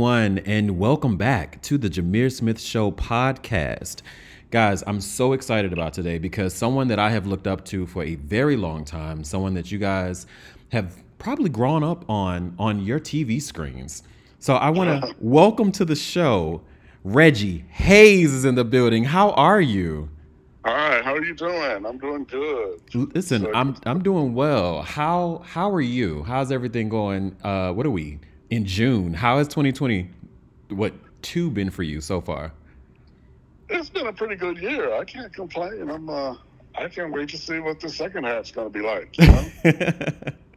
One and welcome back to the Jameer Smith Show podcast. Guys, I'm so excited about today because someone that I have looked up to for a very long time, someone that you guys have probably grown up on on your TV screens. So I want to welcome to the show Reggie Hayes is in the building. How are you? All right, how are you doing? I'm doing good. Listen, So- I'm I'm doing well. How how are you? How's everything going? Uh what are we? In June. How has 2020 what two been for you so far? It's been a pretty good year. I can't complain. I'm uh I can't wait to see what the second half's gonna be like. You know?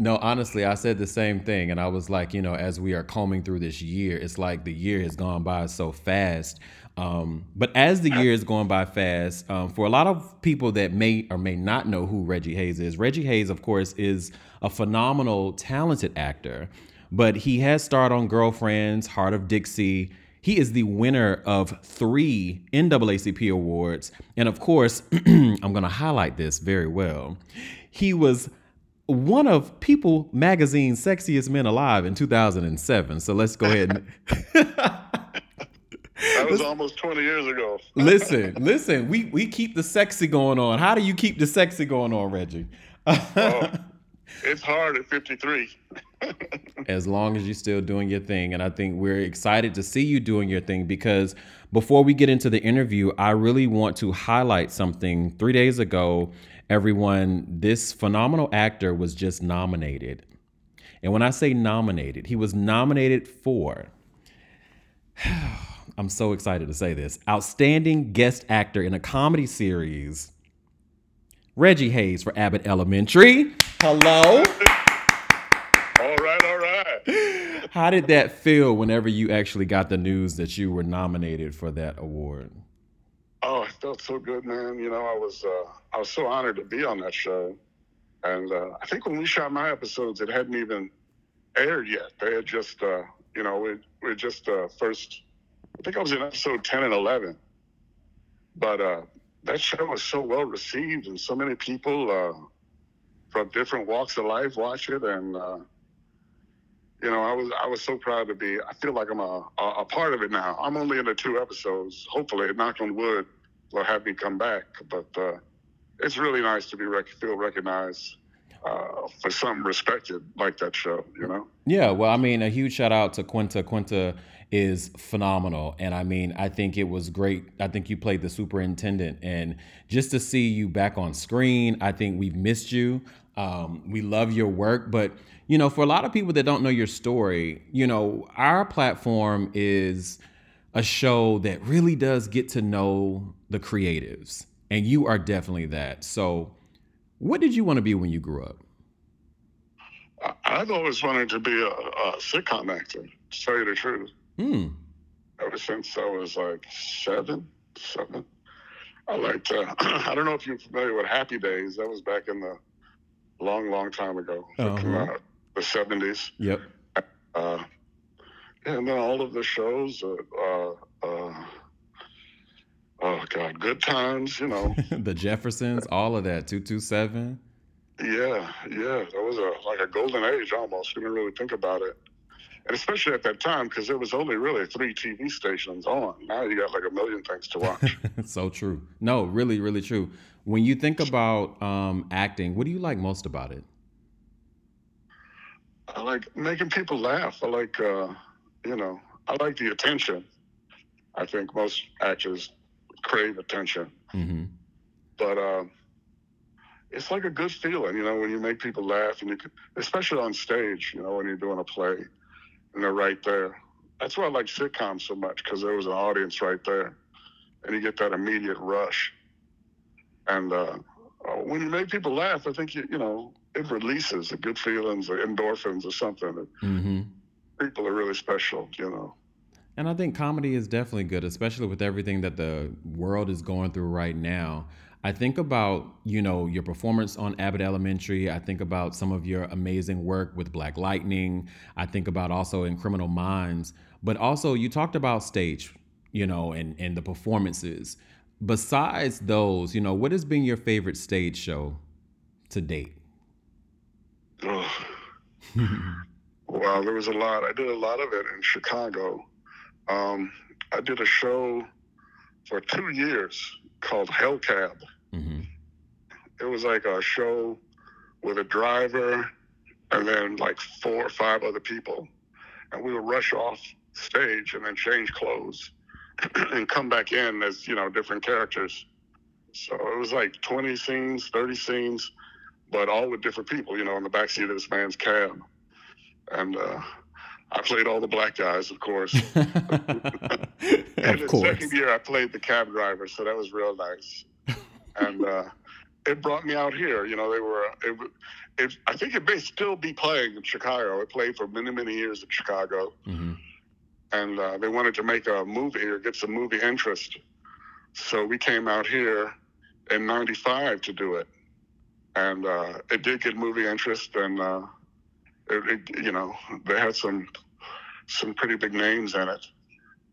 No, honestly, I said the same thing. And I was like, you know, as we are combing through this year, it's like the year has gone by so fast. Um, but as the year is going by fast, um, for a lot of people that may or may not know who Reggie Hayes is, Reggie Hayes, of course, is a phenomenal, talented actor. But he has starred on Girlfriends, Hart of Dixie. He is the winner of three NAACP awards. And of course, I'm going to highlight this very well. He was one of People Magazine's sexiest men alive in 2007. So let's go ahead and That was almost 20 years ago. listen. Listen, we we keep the sexy going on. How do you keep the sexy going on, Reggie? Oh, it's hard at 53. as long as you're still doing your thing. And I think we're excited to see you doing your thing because before we get into the interview, I really want to highlight something. Three days ago, everyone, this phenomenal actor was just nominated. And when I say nominated, he was nominated for. I'm so excited to say this. Outstanding guest actor in a comedy series. Reggie Hayes for Abbott Elementary. Hello. All right, all right. How did that feel whenever you actually got the news that you were nominated for that award? Oh, it felt so good, man. You know, I was uh, I was so honored to be on that show, and uh, I think when we shot my episodes, it hadn't even aired yet. They had just, uh, you know, we we just uh, first. I think I was in episode ten and eleven, but uh, that show was so well received, and so many people uh, from different walks of life watch it, and uh, you know, I was I was so proud to be. I feel like I'm a, a a part of it now. I'm only in the two episodes. Hopefully, knock on wood, will have me come back. But uh, it's really nice to be rec- feel recognized uh, for something respected like that show. You know. Yeah, well, I mean, a huge shout out to Quinta. Quinta is phenomenal. And I mean, I think it was great. I think you played the superintendent. And just to see you back on screen, I think we've missed you. Um, we love your work. But, you know, for a lot of people that don't know your story, you know, our platform is a show that really does get to know the creatives. And you are definitely that. So, what did you want to be when you grew up? I've always wanted to be a, a sitcom actor. To tell you the truth, Hmm. ever since I was like seven, seven. I liked. Uh, I don't know if you're familiar with Happy Days. That was back in the long, long time ago. Uh-huh. uh, the seventies. Yep. Uh, and then all of the shows. Uh, uh, uh, oh God, Good Times. You know. the Jeffersons, all of that, 227. yeah, yeah. That was a like a golden age almost. You didn't really think about it. And especially at that time, because there was only really three TV stations on. Now you got like a million things to watch. so true. No, really, really true. When you think about um, acting, what do you like most about it? I like making people laugh. I like, uh, you know, I like the attention. I think most actors crave attention, hmm but uh, it's like a good feeling, you know, when you make people laugh, and you, can, especially on stage, you know, when you're doing a play, and they're right there. That's why I like sitcoms so much because there was an audience right there, and you get that immediate rush. And uh, uh, when you make people laugh, I think you, you know, it releases the good feelings, or endorphins, or something. that hmm people are really special, you know. And I think comedy is definitely good, especially with everything that the world is going through right now. I think about, you know, your performance on Abbott Elementary. I think about some of your amazing work with Black Lightning. I think about also in Criminal Minds. But also you talked about stage, you know, and, and the performances. Besides those, you know, what has been your favorite stage show to date? Ugh. Well, there was a lot. I did a lot of it in Chicago. Um, I did a show for two years called Hellcab. hmm It was like a show with a driver and then like four or five other people. And we would rush off stage and then change clothes and come back in as, you know, different characters. So it was like 20 scenes, 30 scenes, but all with different people, you know, in the backseat of this man's cab. And uh, I played all the black guys, of course. And of the course. second year, I played the cab driver, so that was real nice. and uh, it brought me out here. You know, they were. It, it, I think it may still be playing in Chicago. It played for many, many years in Chicago, hmm and uh, they wanted to make a movie or get some movie interest. So we came out here in '95 to do it, and uh, it did get movie interest, and uh, it, you know, they had some some pretty big names in it,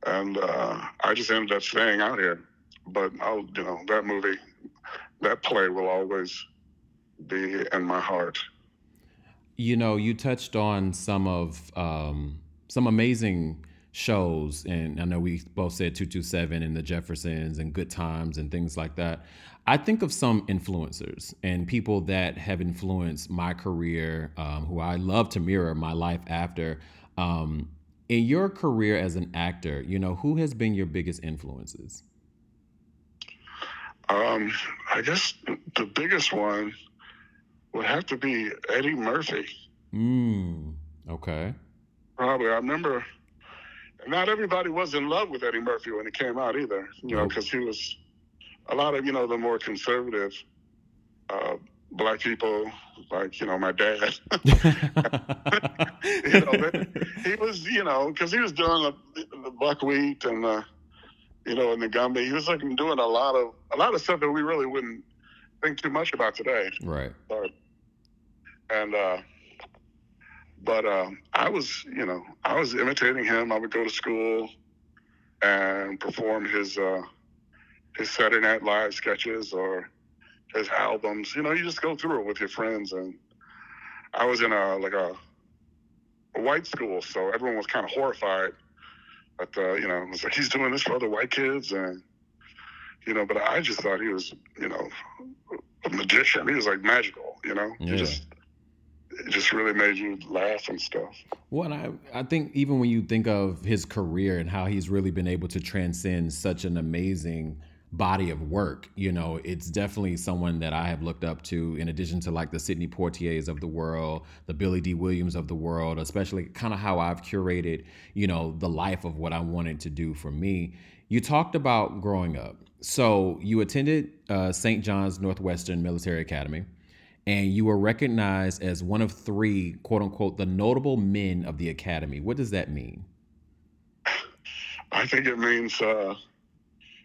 and uh, I just ended up staying out here. But I'll, you know, that movie, that play will always be in my heart. You know, you touched on some of um, some amazing shows, and I know we both said 227 and the Jeffersons and Good Times and things like that. I think of some influencers and people that have influenced my career, um, who I love to mirror my life after. Um, in your career as an actor, you know, who has been your biggest influences? Um, I guess the biggest one would have to be Eddie Murphy. Mm, okay. Probably. I remember not everybody was in love with Eddie Murphy when he came out either, you know, because he was a lot of, you know, the more conservative uh, black people, like, you know, my dad. You know, he was, you know, because he was doing the, the buckwheat and the, you know, and the Gumby. He was like doing a lot of a lot of stuff that we really wouldn't think too much about today. right. But, and uh, but um, I was, you know, I was imitating him. I would go to school and perform his uh, his Saturday Night Live sketches or his albums. You know, you just go through it with your friends. And I was in a like a, a white school, so everyone was kind of horrified. But uh, you know, it was like he's doing this for other white kids, and you know. But I just thought he was, you know, a magician. He was like magical. You know, Yeah. just it just really made you laugh and stuff. Well, and I, I think even when you think of his career and how he's really been able to transcend such an amazing body of work, you know, it's definitely someone that I have looked up to in addition to like the Sidney Poitiers of the world, the Billy Dee Williams of the world, especially kind of how I've curated, you know, the life of what I wanted to do for me. You talked about growing up. So you attended uh, St. John's Northwestern Military Academy and you were recognized as one of three, quote unquote, the notable men of the academy. What does that mean? I think it means, uh,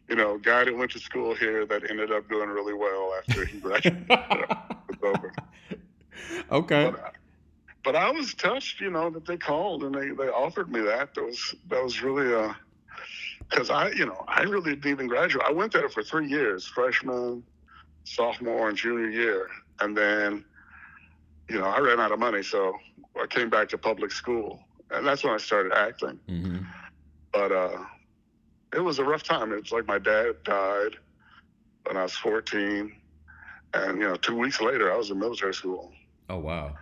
you know, guy that went to school here that ended up doing really well after he graduated. over. okay. But, but I was touched, you know, that they called and they, they offered me that. That was that was really uh because I, you know, I really didn't even graduate. I went there for three years, freshman, sophomore, and junior year, and then, you know, I ran out of money, so I came back to public school, and that's when I started acting. hmm But uh, it was a rough time. It was like my dad died when I was 14, and you know, two weeks later, I was in military school. Oh wow.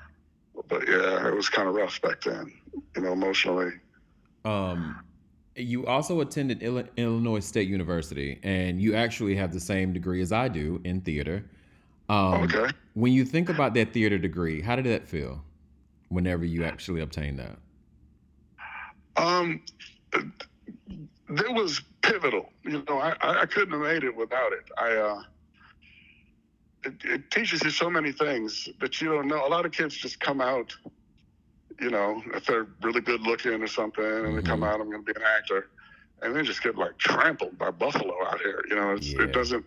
But yeah, it was kind of rough back then, you know, emotionally. Um, you also attended Illinois State University, and you actually have the same degree as I do in theater. Um, okay. When you think about that theater degree, how did that feel? Whenever you actually obtained that. Um, it was pivotal. You know, I, I couldn't have made it without it. I uh, it, it teaches you so many things that you don't know. A lot of kids just come out, you know, if they're really good looking or something, and they come Mhm. out, I'm going to be an actor, and they just get like trampled by buffalo out here. You know, it's, Yeah. it doesn't.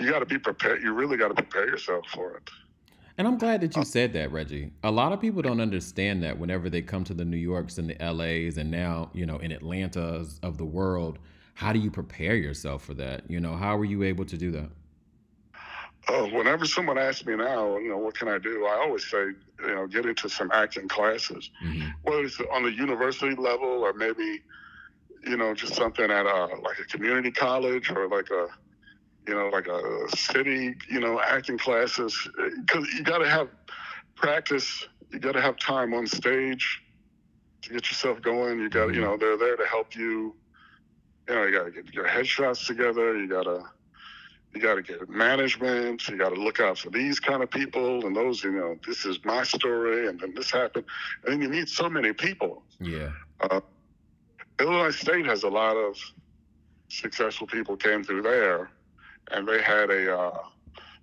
You got to be prepared. You really got to prepare yourself for it. And I'm glad that you uh, said that, Reggie. A lot of people don't understand that whenever they come to the New Yorks and the LAs and now, you know, in Atlanta's of the world, how do you prepare yourself for that? You know, how were you able to do that? Oh, whenever someone asks me now, you know, what can I do? I always say, you know, get into some acting classes, hmm whether it's on the university level or maybe, you know, just something at a like a community college or like a, you know, like a city, you know, acting classes. Because you got to have practice. You got to have time on stage to get yourself going. You got, to you know, they're there to help you. You know, you got to get your headshots together. You got to you got to get management. You got to look out for these kind of people and those. You know, this is my story, and then this happened, and then you meet so many people. Yeah. Uh, Illinois State has a lot of successful people came through there, and they had a uh,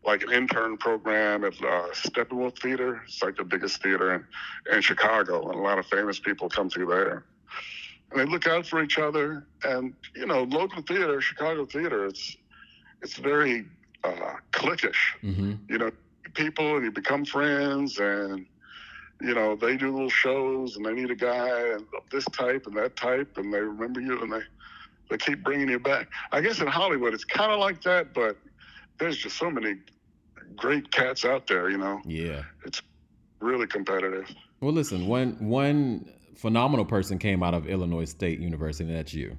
like an intern program at uh, Steppenwolf Theater. It's like the biggest theater in, in Chicago, and a lot of famous people come through there. And they look out for each other, and you know, local theater, Chicago theater, it's it's very uh, cliquish. hmm You know, people, and you become friends, and you know, they do little shows, and they need a guy of this type and that type, and they remember you, and they they keep bringing you back. I guess in Hollywood, it's kind of like that, but there's just so many great cats out there. You know, Yeah. it's really competitive. Well, listen, one one phenomenal person came out of Illinois State University, and that's you.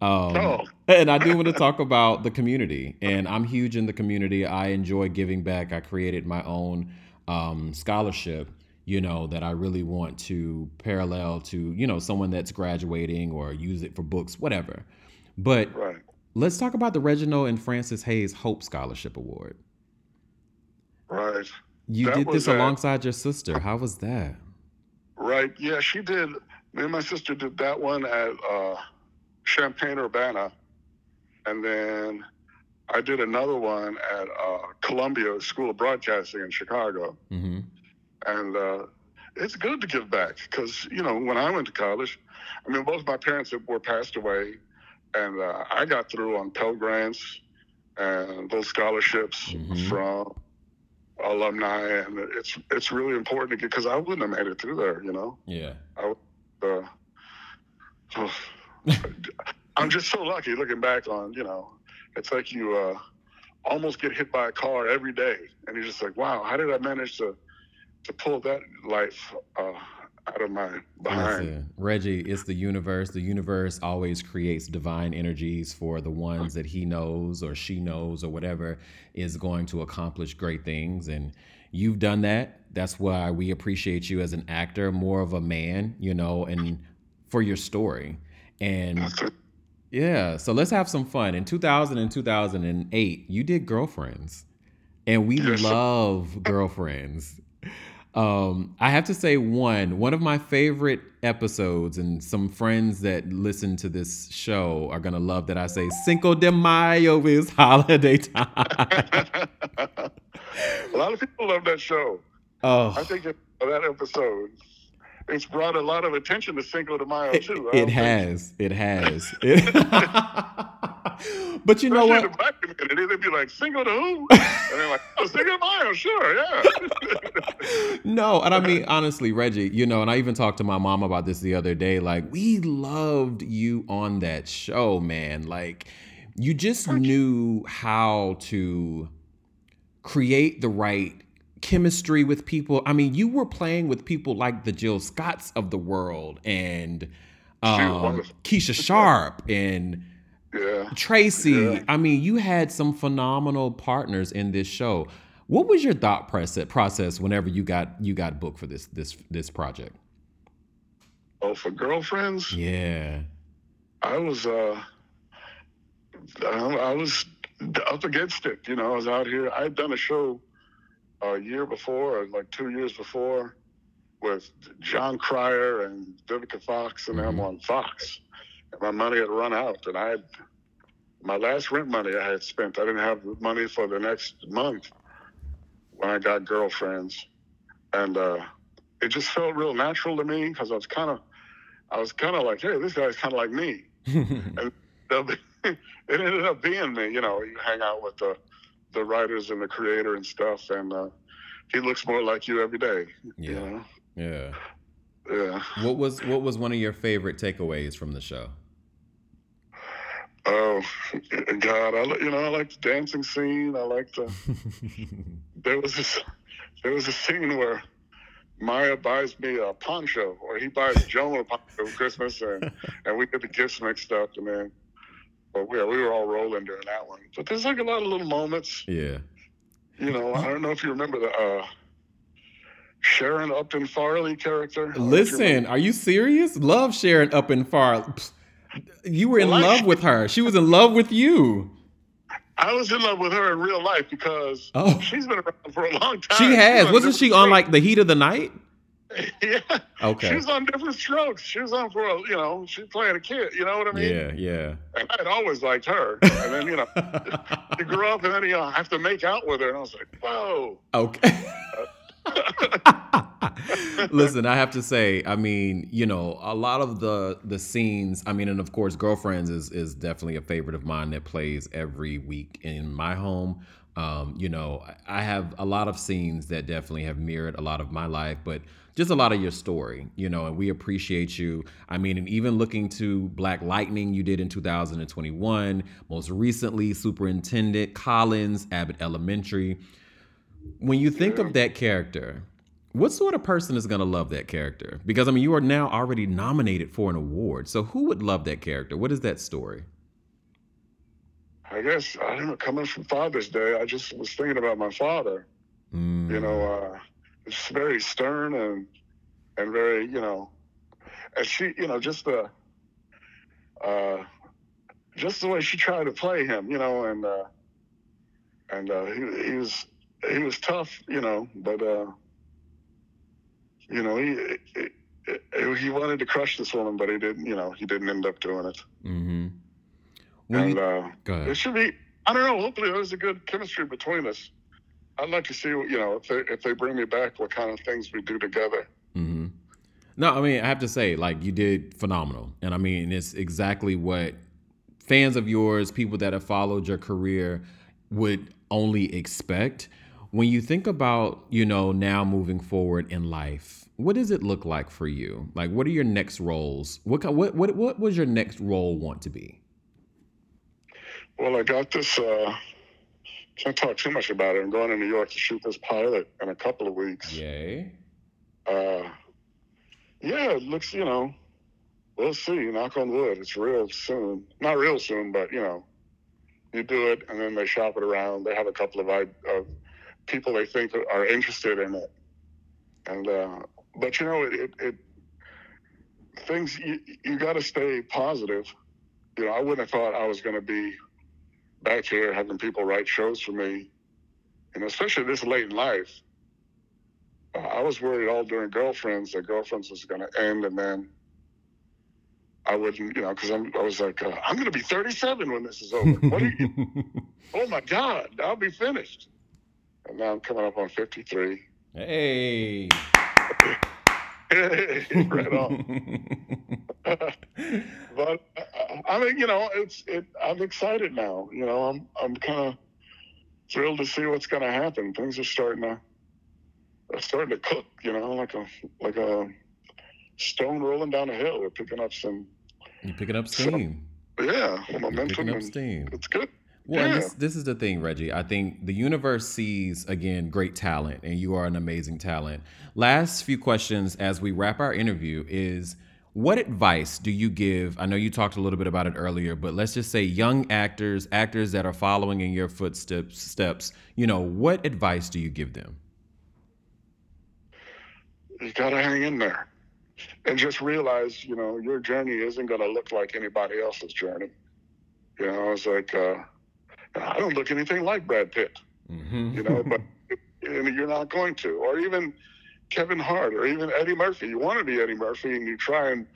Um, Oh. And I do want to talk about the community, and I'm huge in the community. I enjoy giving back. I created my own um, scholarship, you know, that I really want to parallel to, you know, someone that's graduating or use it for books, whatever. But Right. let's talk about the Reginald and Francis Hayes Hope Scholarship Award. Right. You That did this was at- alongside your sister. How was that? Right. Yeah, she did. Me and my sister did that one at uh, Champaign Urbana, and then I did another one at uh, Columbia School of Broadcasting in Chicago. hmm And uh, it's good to give back because you know when I went to college, I mean both my parents were passed away, and uh, I got through on Pell grants and those scholarships Mhm. from alumni, and it's it's really important to get because I wouldn't have made it through there, you know. Yeah. Uh, I'm just so lucky looking back on, you know, it's like you uh, almost get hit by a car every day, and you're just like, wow, how did I manage to to pull that life uh, out of my behind? Listen, Reggie, it's the universe. The universe always creates divine energies for the ones that he knows or she knows or whatever is going to accomplish great things. And you've done that. That's why we appreciate you as an actor, more of a man, you know, and for your story. And yeah, so let's have some fun. In 2000 and 2008, you did Girlfriends, and we Yes, love Girlfriends. Um, I have to say, one one of my favorite episodes, and some friends that listen to this show are gonna love that I say Cinco de Mayo is holiday time. a lot of people love that show. I oh, think that, that episode, it's brought a lot of attention to Cinco de Mayo too. It think- has, it has. but you know Especially what? the black community, they'd be like, Cinco de who? and they're like, oh, Cinco de Mayo, sure, yeah. no, and I mean honestly, Reggie, you know, and I even talked to my mom about this the other day. Like, we loved you on that show, man. Like, you just knew how to create the right chemistry with people. I mean, you were playing with people like the Jill Scotts of the world and um. Keesha Sharp and yeah. Tracy. Yeah. I mean, you had some phenomenal partners in this show. What was your thought process process whenever you got you got booked for this this this project? Oh, for girlfriends, Yeah. I was, uh, I I was up against it. You know, I was out here. I had done a show a year before, or like two years before, with Jon Cryer and Vivica Fox and them Mhm. on Fox. And my money had run out, and I had my last rent money I had spent. I didn't have money for the next month when I got girlfriends, and uh, it just felt real natural to me because I was kind of, I was kind of like, hey, this guy's kind of like me. And it ended up being me. You know, you hang out with the the writers and the creator and stuff, and uh, he looks more like you every day. You yeah. know? Yeah. Yeah. What was what was one of your favorite takeaways from the show? Oh God, I you know I like the dancing scene. I like the. there was this, there was a scene where Maya buys me a poncho, or he buys Joan a poncho for Christmas, and and we get the gifts mixed up, and then, but we we were all rolling during that one. But there's like a lot of little moments. yeah. You know, I don't know if you remember the uh, Sharon Upton Farley character. I don't know if you Listen, are you serious? Love Sharon up in far. You were in love with her. She was in love with you. I was in love with her in real life because Oh. she's been around for a long time. She has. on Wasn't she on like the heat of the night? yeah. Okay. She was on Diff'rent Strokes. She was on for a, you know, she's playing a kid. You know what I mean? Yeah, yeah. And I'd always liked her. And then, you know, you grew up and then, you know, I have to make out with her. And I was like, whoa. Okay. Listen, I have to say, I mean, you know, a lot of the the scenes, I mean, and of course, Girlfriends is is definitely a favorite of mine that plays every week in my home. Um, you know, I have a lot of scenes that definitely have mirrored a lot of my life, but just a lot of your story, you know, and we appreciate you. I mean, and even looking to Black Lightning you did in 2021, most recently Superintendent Collins, Abbott Elementary when you think of that character, what sort of person is going to love that character? Because I mean, you are now already nominated for an award. So who would love that character? What is that story? I guess, I don't know, coming from Father's Day, I just was thinking about my father. Mm, You know, uh, it's very stern and, and very, you know, and she, you know, just the, uh, just the way she tried to play him, you know, and, uh, and, uh, he, he was, he was tough, you know, but, uh, you know, he, he, he wanted to crush this woman, but he didn't, you know, he didn't end up doing it. mm-hmm. And, uh, go it should be. I don't know. Hopefully, there's a good chemistry between us. I'd like to see, you know, if they if they bring me back, what kind of things we do together. hmm No, I mean, I have to say, like, you did phenomenal. And I mean, it's exactly what fans of yours, people that have followed your career, would only expect. When you think about, you know, now moving forward in life, what does it look like for you? Like, what are your next roles? What what what what was your next role want to be? Well, I got this. Uh, can't talk too much about it. I'm going to New York to shoot this pilot in a couple of weeks. Yay! Uh, yeah, it looks. You know, we'll see. Knock on wood. It's real soon. Not real soon, but you know, you do it, and then they shop it around. They have a couple of, people they think are interested in it, and uh, but you know, it, it, it things you, you got to stay positive. You know, I wouldn't have thought I was going to be back here having people write shows for me, and especially this late in life. Uh, I was worried all during Girlfriends that Girlfriends was going to end, and then I wouldn't, you know, because I was like, uh, I'm going to be 37 when this is over. What are you? oh my God, I'll be finished. And now I'm coming up on 53. hey! right on. but uh, I mean, you know, it's it. I'm excited now. You know, I'm I'm kind of thrilled to see what's going to happen. Things are starting to are starting to cook. You know, like a like a stone rolling down a hill. We're picking up some You're picking up steam. yeah You're momentum. picking up steam. it's good. Well, Yeah. this this is the thing, Reggie. I think the universe sees again great talent, and you are an amazing talent. Last few questions as we wrap our interview is what advice do you give? I know you talked a little bit about it earlier, but let's just say young actors, actors that are following in your footsteps, steps, you know, what advice do you give them? you got to hang in there and just realize, you know, your journey isn't going to look like anybody else's journey. You know, it's like, uh, I don't look anything like Brad Pitt, Mm-hmm. you know, but and you're not going to. Or even Kevin Hart or even Eddie Murphy. You want to be Eddie Murphy and you try and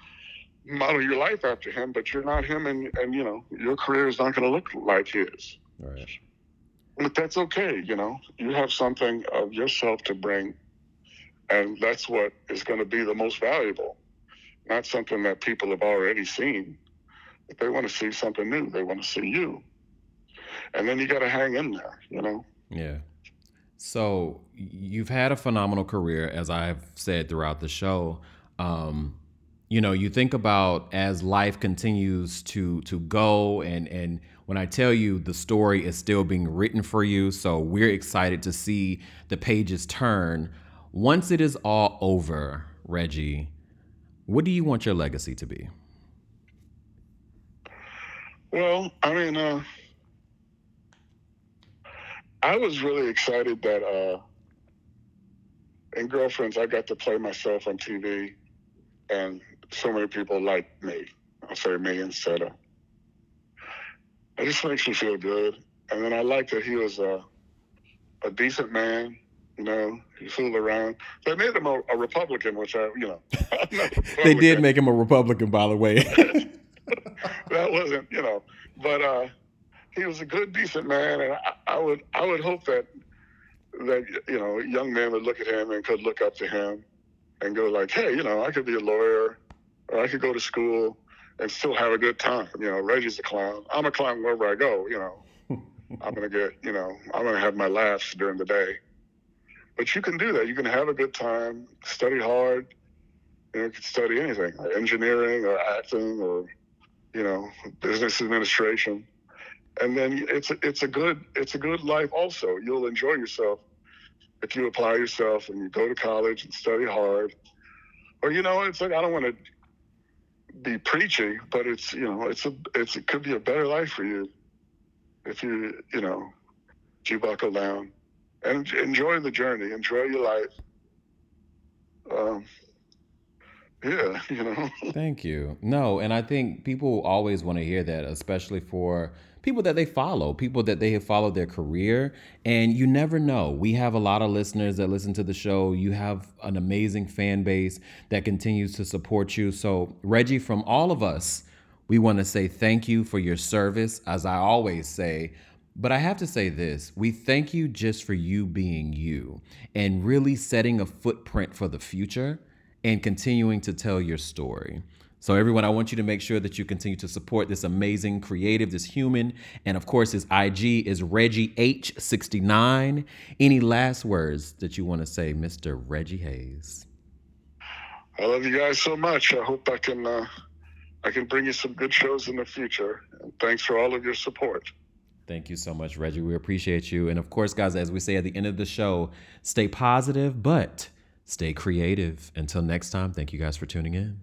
model your life after him, but you're not him and, and you know, your career is not going to look like his. right. But that's okay, you know. You have something of yourself to bring, and that's what is going to be the most valuable. Not something that people have already seen. But they want to see something new. They want to see you. And then you got to hang in there, you know. Yeah. So you've had a phenomenal career, as I've said throughout the show. Um, you know, you think about as life continues to to go and and when I tell you the story is still being written for you, so we're excited to see the pages turn. Once it is all over, Reggie, what do you want your legacy to be? Well, I mean, uh, I was really excited that uh, in Girlfriends, I got to play myself on TV, and so many people liked me. I'll say me instead of. It just makes me feel good. And then I like that he was a, a decent man. You know, he fooled around. They made him a, a Republican, which I, you know, they did make him a Republican, by the way. that wasn't, you know, but uh, he was a good, decent man, and I, I would, I would hope that that you know, young men would look at him and could look up to him and go like, hey, you know, I could be a lawyer, or I could go to school and still have a good time. You know, Reggie's a clown. I'm a clown wherever I go. You know, I'm gonna get, you know, I'm gonna have my laughs during the day. But you can do that. You can have a good time, study hard. You know, you can study anything, engineering or acting or, you know, business administration and then it's a, it's a good it's a good life also. You'll enjoy yourself if you apply yourself and you go to college and study hard. Or you know it's like i don't want to be preachy but it's you know it's a it's it could be a better life for you if you you know if you buckle down and enjoy the journey enjoy your life. Um, yeah you know. Thank you. No and i think people always want to hear that especially for people that they follow, people that they have followed their career. And you never know. We have a lot of listeners that listen to the show. You have an amazing fan base that continues to support you. So, Reggie, from all of us, we want to say thank you for your service. As I always say, but I have to say this we thank you just for you being you and really setting a footprint for the future and continuing to tell your story. So, everyone, I want you to make sure that you continue to support this amazing creative, this human. And of course, his IG is Reggie H69. Any last words that you want to say, Mr. Reggie Hayes? I love you guys so much. I hope I can uh, I can bring you some good shows in the future. And thanks for all of your support. Thank you so much, Reggie. We appreciate you. And of course, guys, as we say at the end of the show, stay positive, but stay creative. Until next time, thank you guys for tuning in.